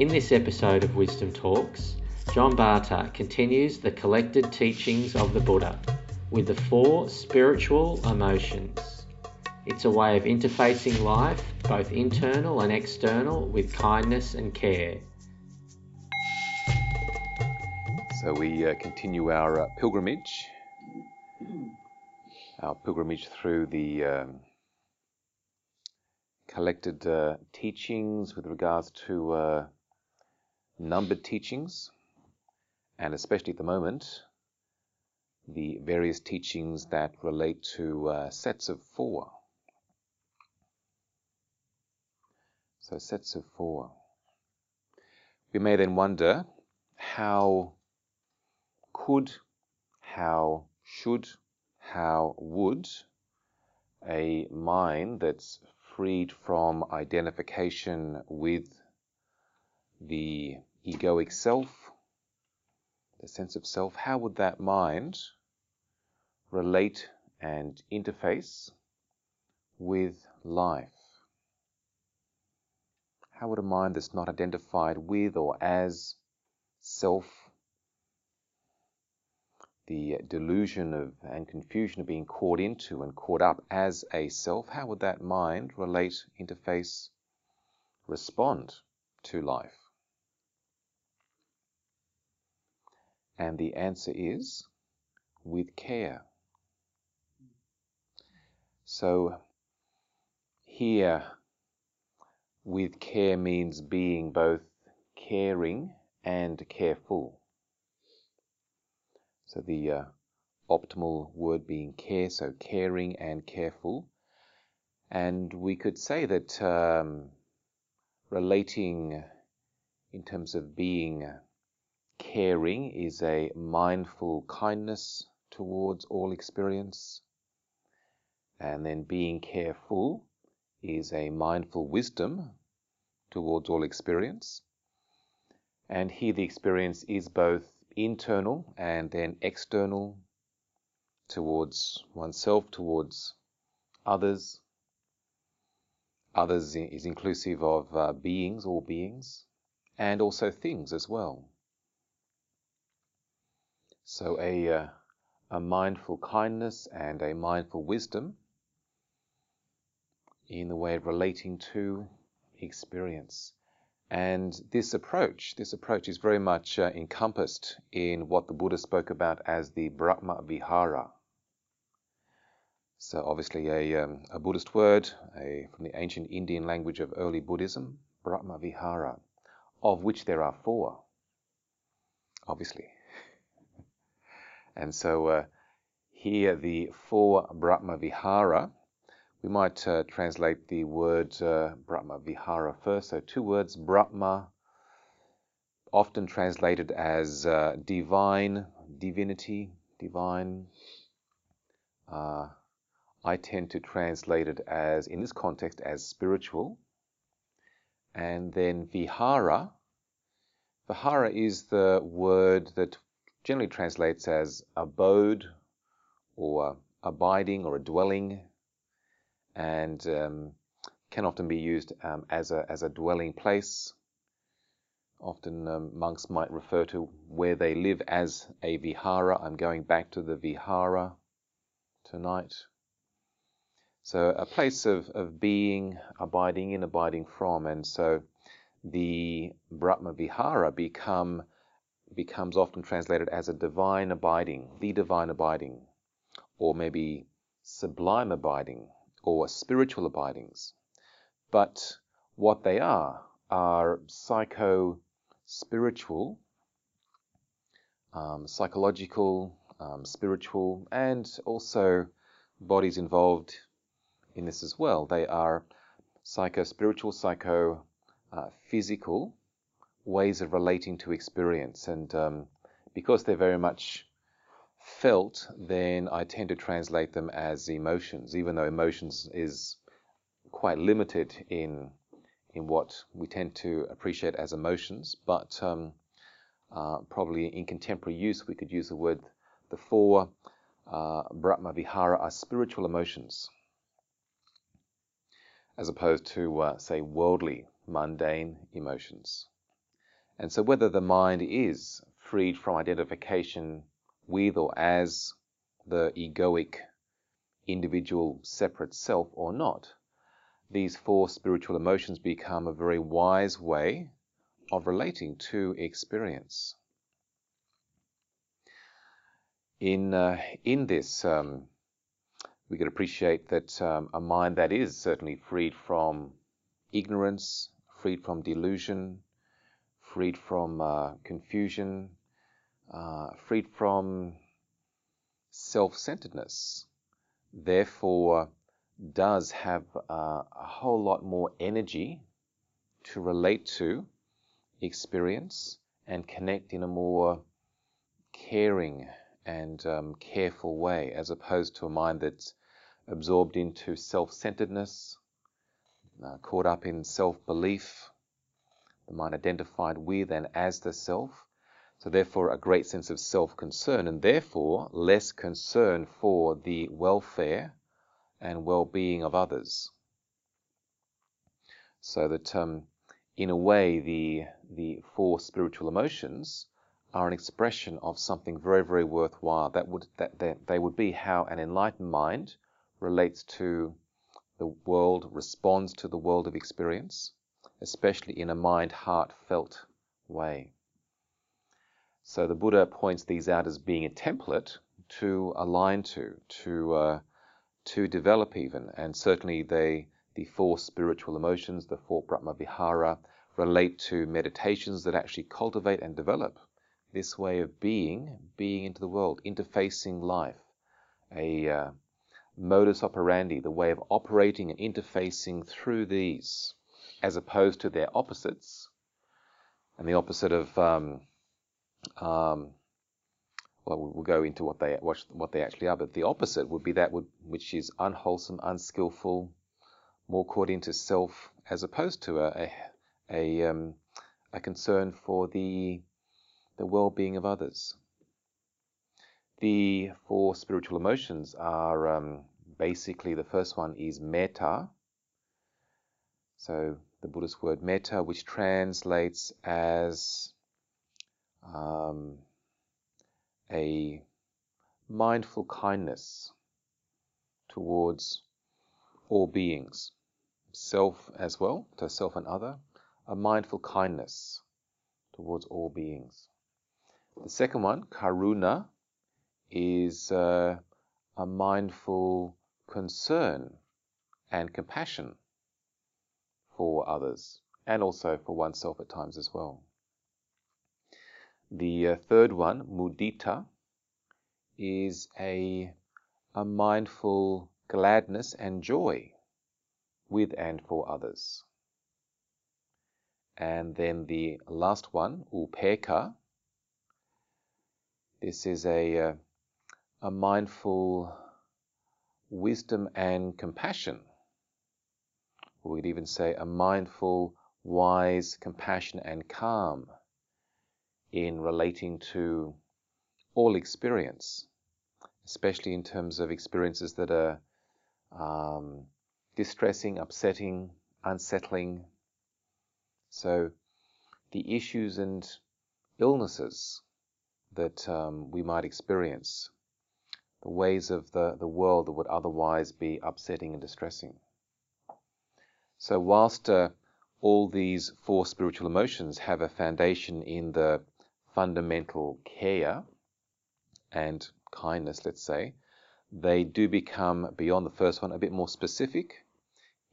In this episode of Wisdom Talks, John Barter continues the collected teachings of the Buddha with the four spiritual emotions. It's a way of interfacing life, both internal and external, with kindness and care. So we uh, continue our uh, pilgrimage, our pilgrimage through the um, collected uh, teachings with regards to uh, numbered teachings, and especially at the moment, the various teachings that relate to uh, sets of four. So, sets of four. We may then wonder how could, how should, how would a mind that's freed from identification with the egoic self, the sense of self, how would that mind relate and interface with life? How would a mind that's not identified with or as self, the delusion of and confusion of being caught into and caught up as a self, how would that mind relate, interface, respond to life? And the answer is with care. So here, with care means being both caring and careful. So the uh, optimal word being care, so caring and careful. And we could say that um, relating in terms of being caring is a mindful kindness towards all experience. And then being careful is a mindful wisdom towards all experience. And here the experience is both internal and then external towards oneself, towards others. Others is inclusive of uh, beings, all beings, and also things as well. So a, uh, a mindful kindness and a mindful wisdom in the way of relating to experience. And this approach, this approach is very much uh, encompassed in what the Buddha spoke about as the Brahma Vihara. So obviously a, um, a Buddhist word a, from the ancient Indian language of early Buddhism, Brahma Vihara, of which there are four, obviously. And so uh, here the four Brahma Vihara we might uh, translate the word uh, Brahma Vihara first. So, two words Brahma, often translated as uh, divine, divinity, divine. Uh, I tend to translate it as, in this context, as spiritual. And then Vihara. Vihara is the word that generally translates as abode or abiding or a dwelling and um, can often be used um, as, a, as a dwelling place. Often um, monks might refer to where they live as a vihara. I'm going back to the vihara tonight. So, a place of, of being, abiding in, abiding from. And so, the Brahma Vihara become, becomes often translated as a divine abiding, the divine abiding, or maybe sublime abiding, or spiritual abidings. But what they are are psycho spiritual, um, psychological, um, spiritual, and also bodies involved in this as well. They are psycho spiritual, psycho uh, physical ways of relating to experience. And um, because they're very much felt, then I tend to translate them as emotions, even though emotions is quite limited in in what we tend to appreciate as emotions. But um, uh, probably in contemporary use, we could use the word the four uh, Brahma Vihara are spiritual emotions, as opposed to uh, say worldly, mundane emotions. And so, whether the mind is freed from identification with or as the egoic individual separate self or not, these four spiritual emotions become a very wise way of relating to experience. In, uh, in this, um, we can appreciate that um, a mind that is certainly freed from ignorance, freed from delusion, freed from uh, confusion, uh, freed from self centeredness, therefore does have uh, a whole lot more energy to relate to experience and connect in a more caring and um, careful way, as opposed to a mind that's absorbed into self centeredness, uh, caught up in self belief, the mind identified with and as the self. So, therefore, a great sense of self concern, and therefore less concern for the welfare and well being of others. So that, um, in a way, the, the four spiritual emotions are an expression of something very, very worthwhile. That would that, that they would be how an enlightened mind relates to the world, responds to the world of experience, especially in a mind heart felt way. So the Buddha points these out as being a template to align to, to uh, to develop even, and certainly they the four spiritual emotions, the four Brahma Vihara, relate to meditations that actually cultivate and develop this way of being, being into the world, interfacing life, a uh, modus operandi, the way of operating and interfacing through these, as opposed to their opposites. And the opposite of, um, um, well, we'll go into what they what, they actually are, but the opposite would be that which is unwholesome, unskillful, more caught into self, as opposed to a a, a, um, a concern for the the well-being of others. The four spiritual emotions are um, basically the first one is metta. So the Buddhist word metta, which translates as um, a mindful kindness towards all beings, self as well, to self and other, a mindful kindness towards all beings. The second one, karuna, is uh, a mindful concern and compassion for others and also for oneself at times as well. The uh, third one, mudita, is a, a mindful gladness and joy with and for others. And then the last one, upekkha, this is a, uh, a mindful wisdom and compassion. We'd even say a mindful, wise compassionate, and calm in relating to all experience, especially in terms of experiences that are um, distressing, upsetting, unsettling. So the issues and illnesses that um, we might experience, the ways of the, the world that would otherwise be upsetting and distressing. So, whilst uh, all these four spiritual emotions have a foundation in the fundamental care and kindness, let's say, they do become, beyond the first one, a bit more specific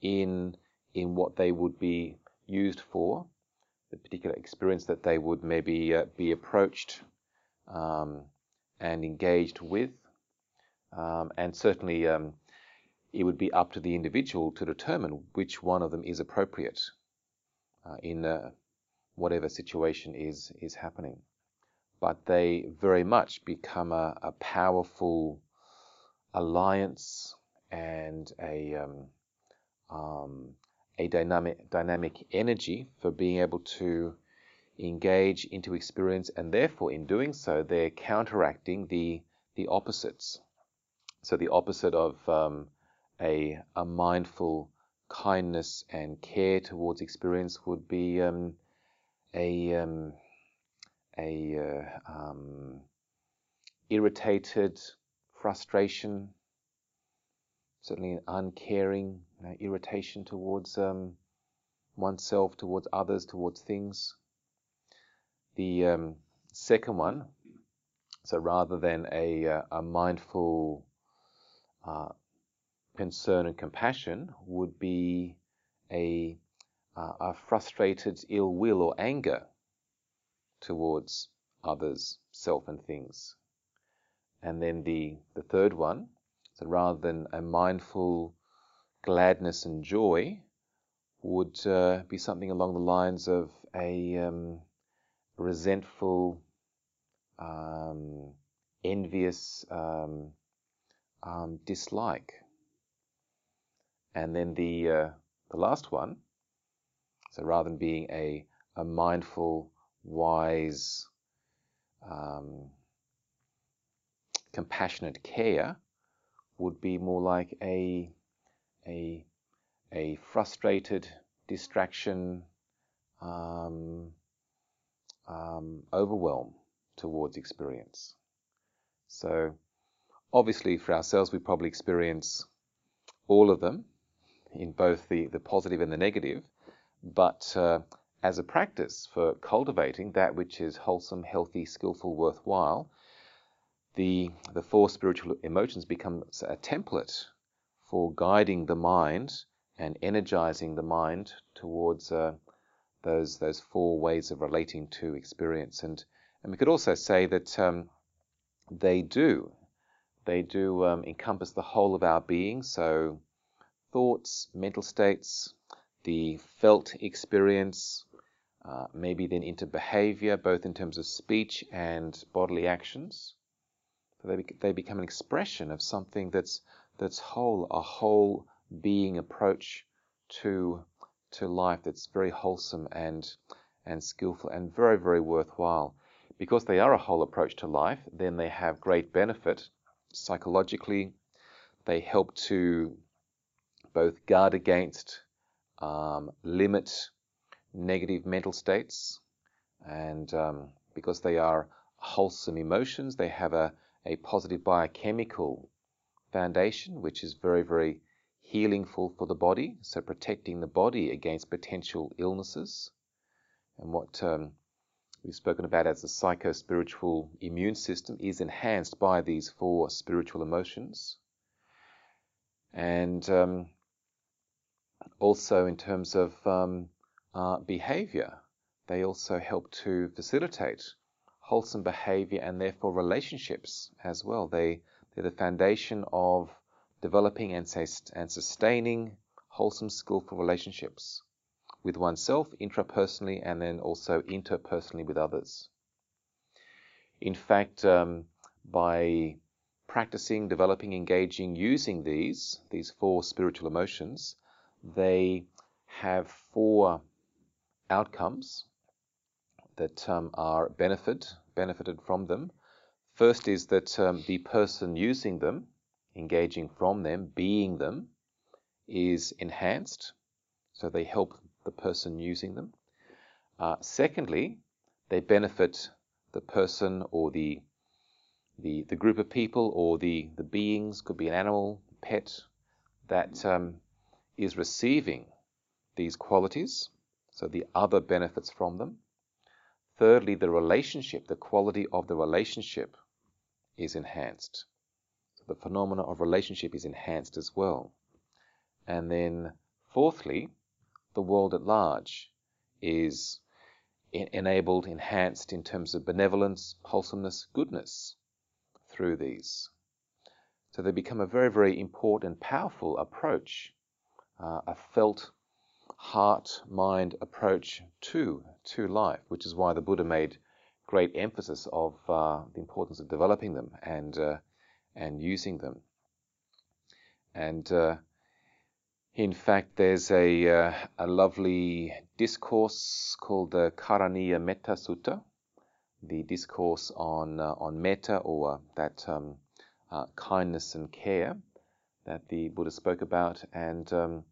in, in what they would be used for, the particular experience that they would maybe uh, be approached um, and engaged with. Um, and certainly, um, it would be up to the individual to determine which one of them is appropriate uh, in uh, whatever situation is is happening. But they very much become a, a powerful alliance and a um, um, a dynamic dynamic energy for being able to engage into experience, and therefore, in doing so, they're counteracting the the opposites. So the opposite of um, a a mindful kindness and care towards experience would be um, a um, a uh, um, irritated frustration, certainly an uncaring you know, irritation towards um, oneself, towards others, towards things. The um, second one, so rather than a, uh, a mindful uh, concern and compassion, would be a, uh, a frustrated ill will or anger towards others, self, and things. And then the, the third one, so rather than a mindful gladness and joy, would uh, be something along the lines of a um, resentful, um, envious um, um dislike. And then the uh, the last one, so rather than being a a mindful, wise, um, compassionate care, would be more like a a a frustrated distraction, um, um, overwhelm towards experience. So, obviously, for ourselves, we probably experience all of them in both the, the positive and the negative, but uh, as a practice for cultivating that which is wholesome, healthy, skillful, worthwhile, the, the four spiritual emotions become a template for guiding the mind and energizing the mind towards uh, those those four ways of relating to experience. And and we could also say that um, they do they do um, encompass the whole of our being. So thoughts, mental states, the felt experience, uh, maybe then into behavior, both in terms of speech and bodily actions. So they, they become an expression of something that's that's whole, a whole being approach to to life that's very wholesome and and skillful and very very worthwhile. Because they are a whole approach to life, then they have great benefit psychologically. They help to both guard against, um, limit negative mental states, and um, because they are wholesome emotions, they have a, a positive biochemical foundation, which is very, very healingful for the body, so protecting the body against potential illnesses. And what um, we've spoken about as the psycho spiritual immune system is enhanced by these four spiritual emotions. And um, also, in terms of um, uh, behavior, they also help to facilitate wholesome behavior and therefore relationships as well. They they're the foundation of developing and, and sustaining wholesome, skillful relationships with oneself intrapersonally and then also interpersonally with others. In fact, um, by practicing, developing, engaging, using these, these four spiritual emotions, they have four outcomes that um, are benefit, benefited from them First is that um, the person using them, engaging from them, being them, is enhanced, so they help the person using them. Uh, secondly, they benefit the person or the, the, the group of people or the, the beings, could be an animal, pet, that um, is receiving these qualities, so the other benefits from them. Thirdly, the relationship, the quality of the relationship is enhanced. So the phenomena of relationship is enhanced as well. And then, fourthly, the world at large is enabled, enhanced in terms of benevolence, wholesomeness, goodness through these. So they become a very, very important, powerful approach, uh, a felt heart mind approach to to life, which is why the Buddha made great emphasis of uh, the importance of developing them and uh, and using them. And uh, in fact, there's a uh, a lovely discourse called the Karaniya Metta Sutta, the discourse on uh, on metta or that um, kindness and care that the Buddha spoke about and um,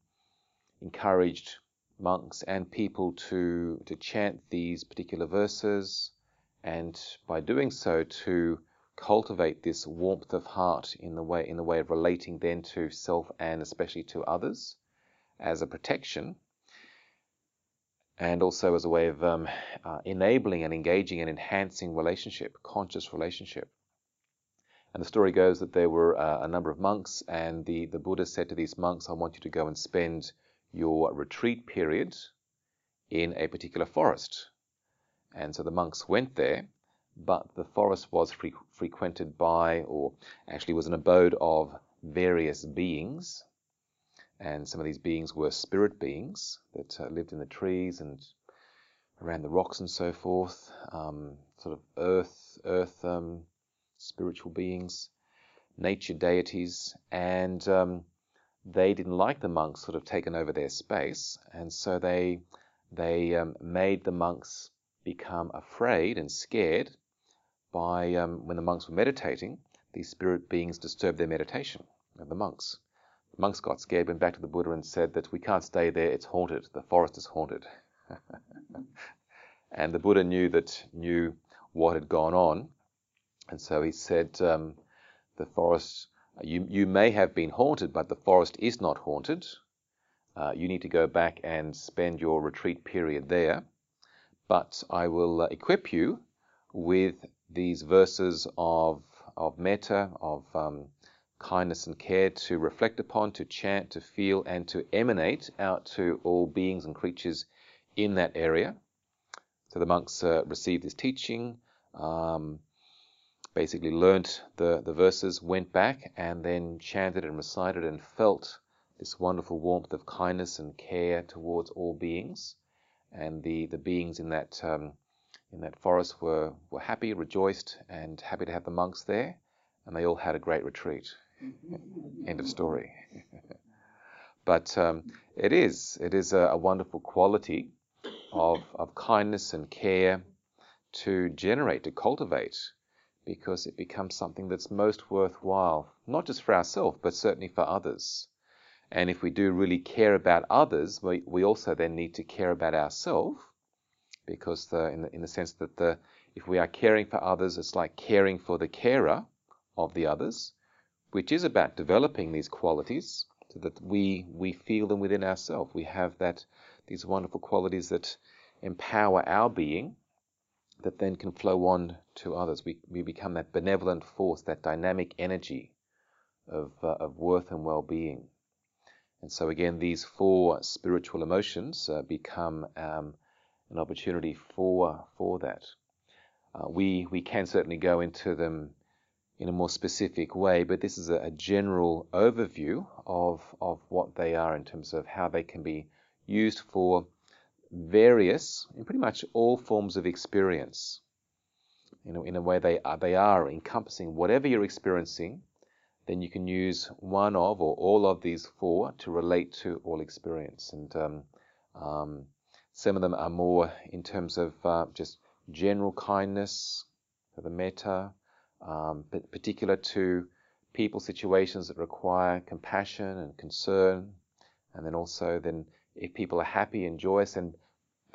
encouraged monks and people to to chant these particular verses, and by doing so to cultivate this warmth of heart in the way in the way of relating then to self and especially to others as a protection and also as a way of um, uh, enabling and engaging and enhancing relationship conscious relationship and the story goes that there were uh, a number of monks and the, the buddha said to these monks i want you to go and spend your retreat period in a particular forest and so the monks went there but the forest was fre frequented by, or actually was an abode of various beings. And some of these beings were spirit beings that uh, lived in the trees and around the rocks and so forth, um, sort of earth, earth um, spiritual beings, nature deities, and um, they didn't like the monks sort of taken over their space, and so they they um, made the monks become afraid and scared by um, when the monks were meditating, these spirit beings disturbed their meditation of the monks. The monks got scared, went back to the Buddha and said that we can't stay there, it's haunted, the forest is haunted. and the Buddha knew that knew what had gone on, and so he said, um, the forest, you, you may have been haunted, but the forest is not haunted. Uh, you need to go back and spend your retreat period there, but I will uh, equip you with these verses of, of metta, of um, kindness and care to reflect upon, to chant, to feel, and to emanate out to all beings and creatures in that area. So the monks uh, received this teaching, um, basically learnt the, the verses, went back, and then chanted and recited and felt this wonderful warmth of kindness and care towards all beings. And the, the beings in that um, in that forest were, were happy, rejoiced, and happy to have the monks there, and they all had a great retreat. End of story. but um, it is, it is a, a, wonderful quality of, of kindness and care to generate, to cultivate, because it becomes something that's most worthwhile, not just for ourselves, but certainly for others. And if we do really care about others, we, we also then need to care about ourselves because the, in, the, in the sense that the, if we are caring for others, it's like caring for the carer of the others, which is about developing these qualities so that we we feel them within ourselves. We have that these wonderful qualities that empower our being that then can flow on to others. We, we become that benevolent force, that dynamic energy of, uh, of worth and well-being. And so again, these four spiritual emotions uh, become um, an opportunity for for that. Uh, we we can certainly go into them in a more specific way, but this is a, a, general overview of of what they are in terms of how they can be used for various, in pretty much all forms of experience. You know, in a way they are they are encompassing whatever you're experiencing. Then you can use one of or all of these four to relate to all experience. And um, um, some of them are more in terms of uh, just general kindness, for the metta, um, but particular to people situations that require compassion and concern, and then also then if people are happy and joyous and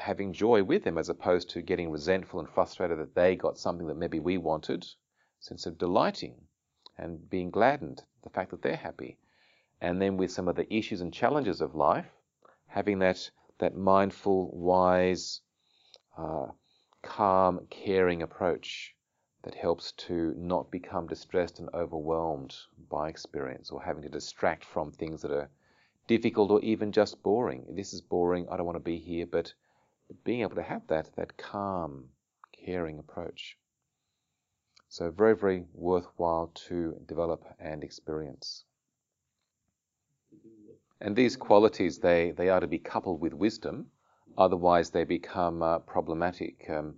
having joy with them as opposed to getting resentful and frustrated that they got something that maybe we wanted, sense of delighting and being gladdened the fact that they're happy. And then with some of the issues and challenges of life, having that that mindful, wise, uh, calm, caring approach that helps to not become distressed and overwhelmed by experience or having to distract from things that are difficult or even just boring. This is boring, I don't want to be here, but being able to have that, that calm, caring approach. So very, very worthwhile to develop and experience. And these qualities, they, they are to be coupled with wisdom, otherwise they become uh, problematic. Um,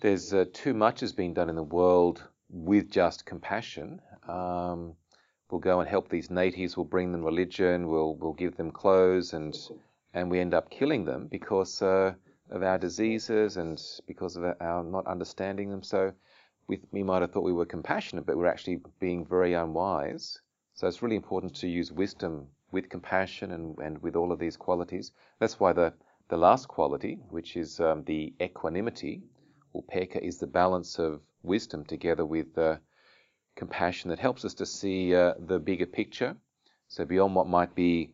there's uh, too much has been done in the world with just compassion. Um, we'll go and help these natives, we'll bring them religion, we'll, we'll give them clothes, and, and we end up killing them because uh, of our diseases and because of our not understanding them. So we, we might have thought we were compassionate, but we're actually being very unwise. So it's really important to use wisdom with compassion and, and with all of these qualities. That's why the, the last quality, which is um, the equanimity, upekkha, is the balance of wisdom together with uh, compassion that helps us to see uh, the bigger picture. So beyond what might be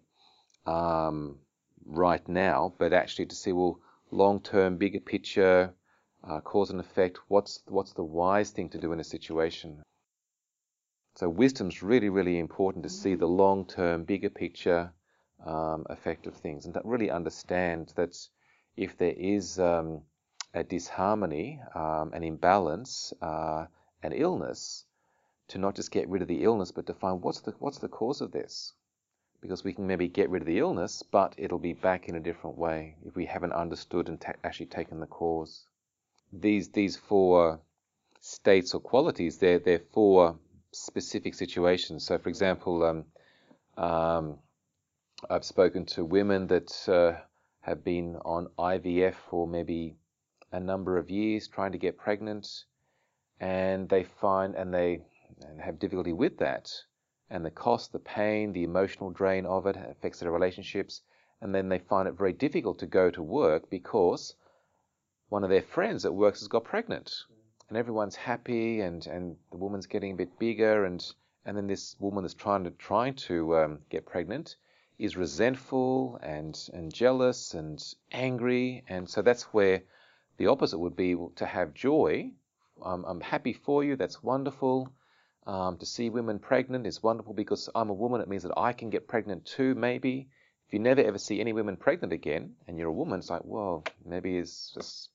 um, right now, but actually to see, well, long-term, bigger picture, uh, cause and effect. What's what's the wise thing to do in a situation? So wisdom's really, really important to see the long-term, bigger picture um, effect of things, and to really understand that if there is um, a disharmony, um, an imbalance, uh, an illness, to not just get rid of the illness, but to find what's the what's the cause of this because we can maybe get rid of the illness, but it'll be back in a different way if we haven't understood and actually taken the cause. These these four states or qualities, they're they're four specific situations. So, for example, um, um, I've spoken to women that uh, have been on IVF for maybe a number of years trying to get pregnant, and they find and they have difficulty with that and the cost, the pain, the emotional drain of it affects their relationships. And then they find it very difficult to go to work because one of their friends at work has got pregnant. And everyone's happy and, and the woman's getting a bit bigger and, and then this woman that's trying to trying to um, get pregnant is resentful and, and jealous and angry. And so that's where the opposite would be to have joy. Um, I'm happy for you, that's wonderful. Um, to see women pregnant is wonderful because I'm a woman. It means that I can get pregnant too, maybe. If you never ever see any women pregnant again and you're a woman, it's like, well, maybe it's just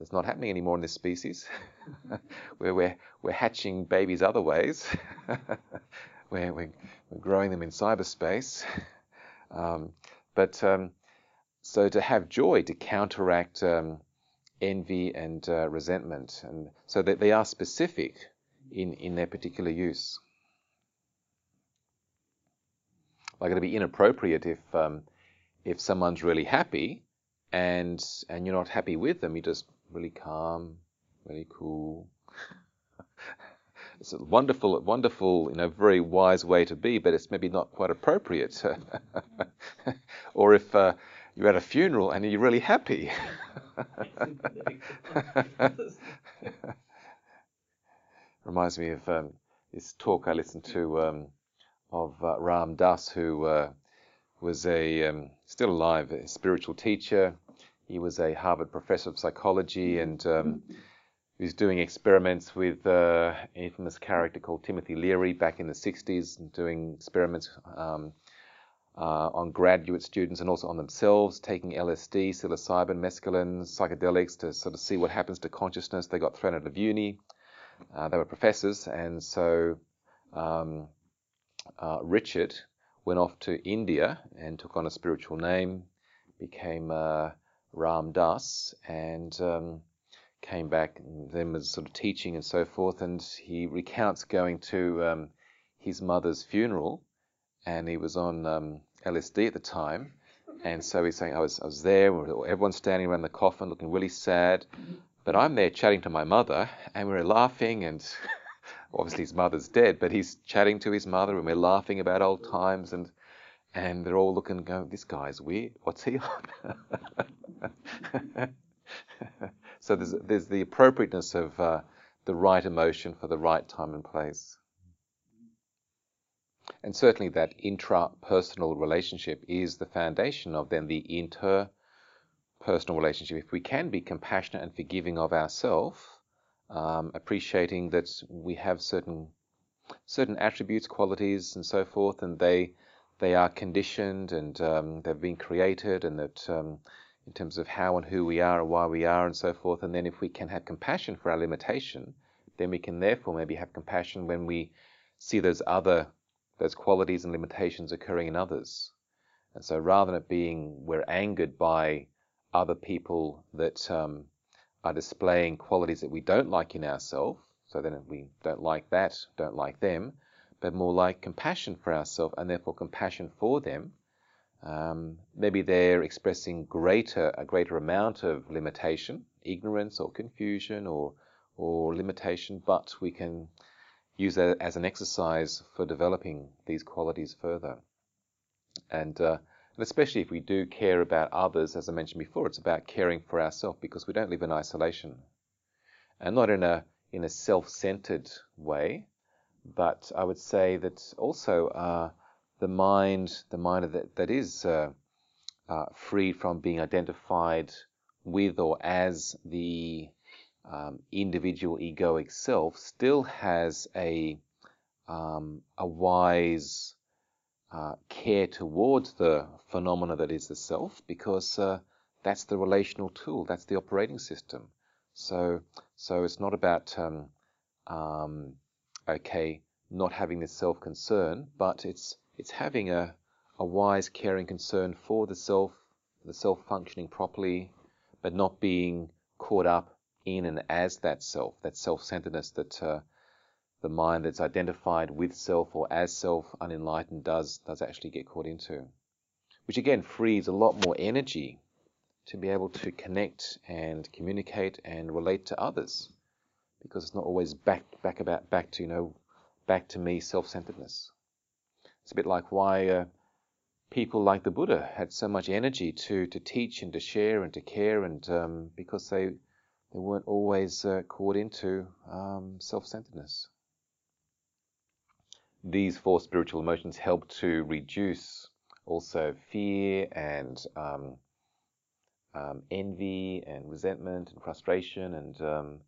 it's not happening anymore in this species where we're, we're hatching babies other ways, where we're, we're, growing them in cyberspace. Um, but um, so to have joy to counteract um, envy and uh, resentment, and so that they are specific in, in their particular use. Like it'd be inappropriate if um, if someone's really happy and and you're not happy with them, you're just really calm, really cool. it's a wonderful, wonderful, you know, very wise way to be, but it's maybe not quite appropriate. or if uh, you're at a funeral and you're really happy. reminds me of um, this talk I listened to um, of uh, Ram Dass, who uh, was a um, still alive a spiritual teacher. He was a Harvard professor of psychology, and um, he was doing experiments with uh, an infamous character called Timothy Leary back in the 60s, doing experiments um, uh, on graduate students and also on themselves, taking LSD, psilocybin, mescaline, psychedelics to sort of see what happens to consciousness. They got thrown out of uni. Uh, they were professors, and so um, uh, Richard went off to India and took on a spiritual name, became uh, Ram Dass, and um, came back and then was sort of teaching and so forth. And he recounts going to um, his mother's funeral, and he was on um, LSD at the time. And so he's saying, I was, I was there, everyone's standing around the coffin looking really sad. But I'm there chatting to my mother, and we're laughing, and obviously his mother's dead, but he's chatting to his mother, and we're laughing about old times, and and they're all looking going, this guy's weird. What's he on? so there's there's the appropriateness of uh, the right emotion for the right time and place. And certainly that intrapersonal relationship is the foundation of then the inter personal relationship, if we can be compassionate and forgiving of ourselves, um, appreciating that we have certain certain attributes, qualities, and so forth, and they they are conditioned and um, they've been created, and that um, in terms of how and who we are and why we are, and so forth. And then if we can have compassion for our limitation, then we can therefore maybe have compassion when we see those other those qualities and limitations occurring in others. And so rather than it being we're angered by other people that um, are displaying qualities that we don't like in ourselves. So then we don't like that, don't like them, but more like compassion for ourselves and therefore compassion for them. Um, maybe they're expressing greater a greater amount of limitation, ignorance or confusion or or limitation, but we can use that as an exercise for developing these qualities further. And, uh, and especially if we do care about others, as I mentioned before, it's about caring for ourselves because we don't live in isolation. And not in a, in a self centered way, but I would say that also uh, the mind, the mind that, that is uh, uh, freed from being identified with or as the um, individual egoic self, still has a um, a wise uh, care towards the phenomena that is the self, because uh, that's the relational tool, that's the operating system. So, so it's not about um, um okay, not having this self-concern, but it's it's having a a wise, caring concern for the self, the self functioning properly, but not being caught up in and as that self, that self-centeredness that uh, the mind that's identified with self or as self, unenlightened, does does actually get caught into, which again frees a lot more energy to be able to connect and communicate and relate to others, because it's not always back back about back to you know back to me self-centeredness. It's a bit like why uh, people like the Buddha had so much energy to to teach and to share and to care, and um, because they they weren't always uh, caught into um, self-centeredness. These four spiritual emotions help to reduce also fear and um, um envy and resentment and frustration and um,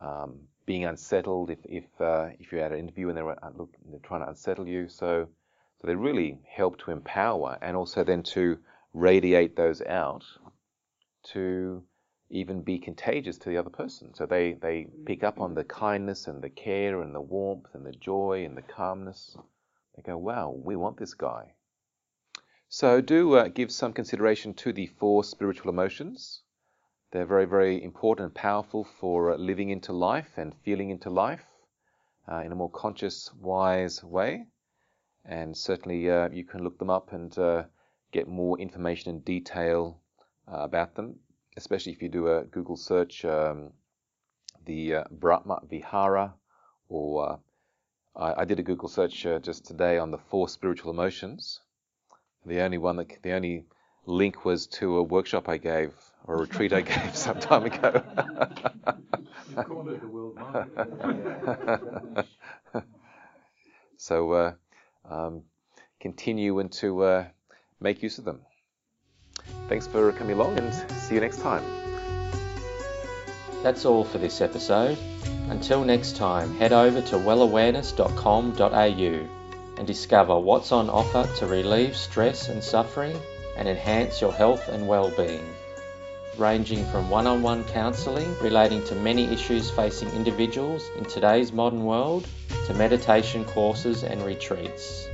um, being unsettled if if uh, if you're at an interview and they're uh, look they're trying to unsettle you. So so they really help to empower and also then to radiate those out to even be contagious to the other person. So they they pick up on the kindness and the care and the warmth and the joy and the calmness. They go, wow, we want this guy. So do uh, give some consideration to the four spiritual emotions. They're very, very important and powerful for living into life and feeling into life uh, in a more conscious, wise way. And certainly uh, you can look them up and uh, get more information and detail uh, about them, especially if you do a Google search, um, the uh, Brahma Vihara, or uh, I, I, did a Google search just today on the four spiritual emotions. The only one that, the only link was to a workshop I gave or a retreat I gave some time ago. so uh, um, continue and to uh, make use of them. Thanks for coming along and see you next time. That's all for this episode. Until next time, head over to wellawareness.com.au and discover what's on offer to relieve stress and suffering and enhance your health and well-being ranging from one on one counselling relating to many issues facing individuals in today's modern world to meditation courses and retreats.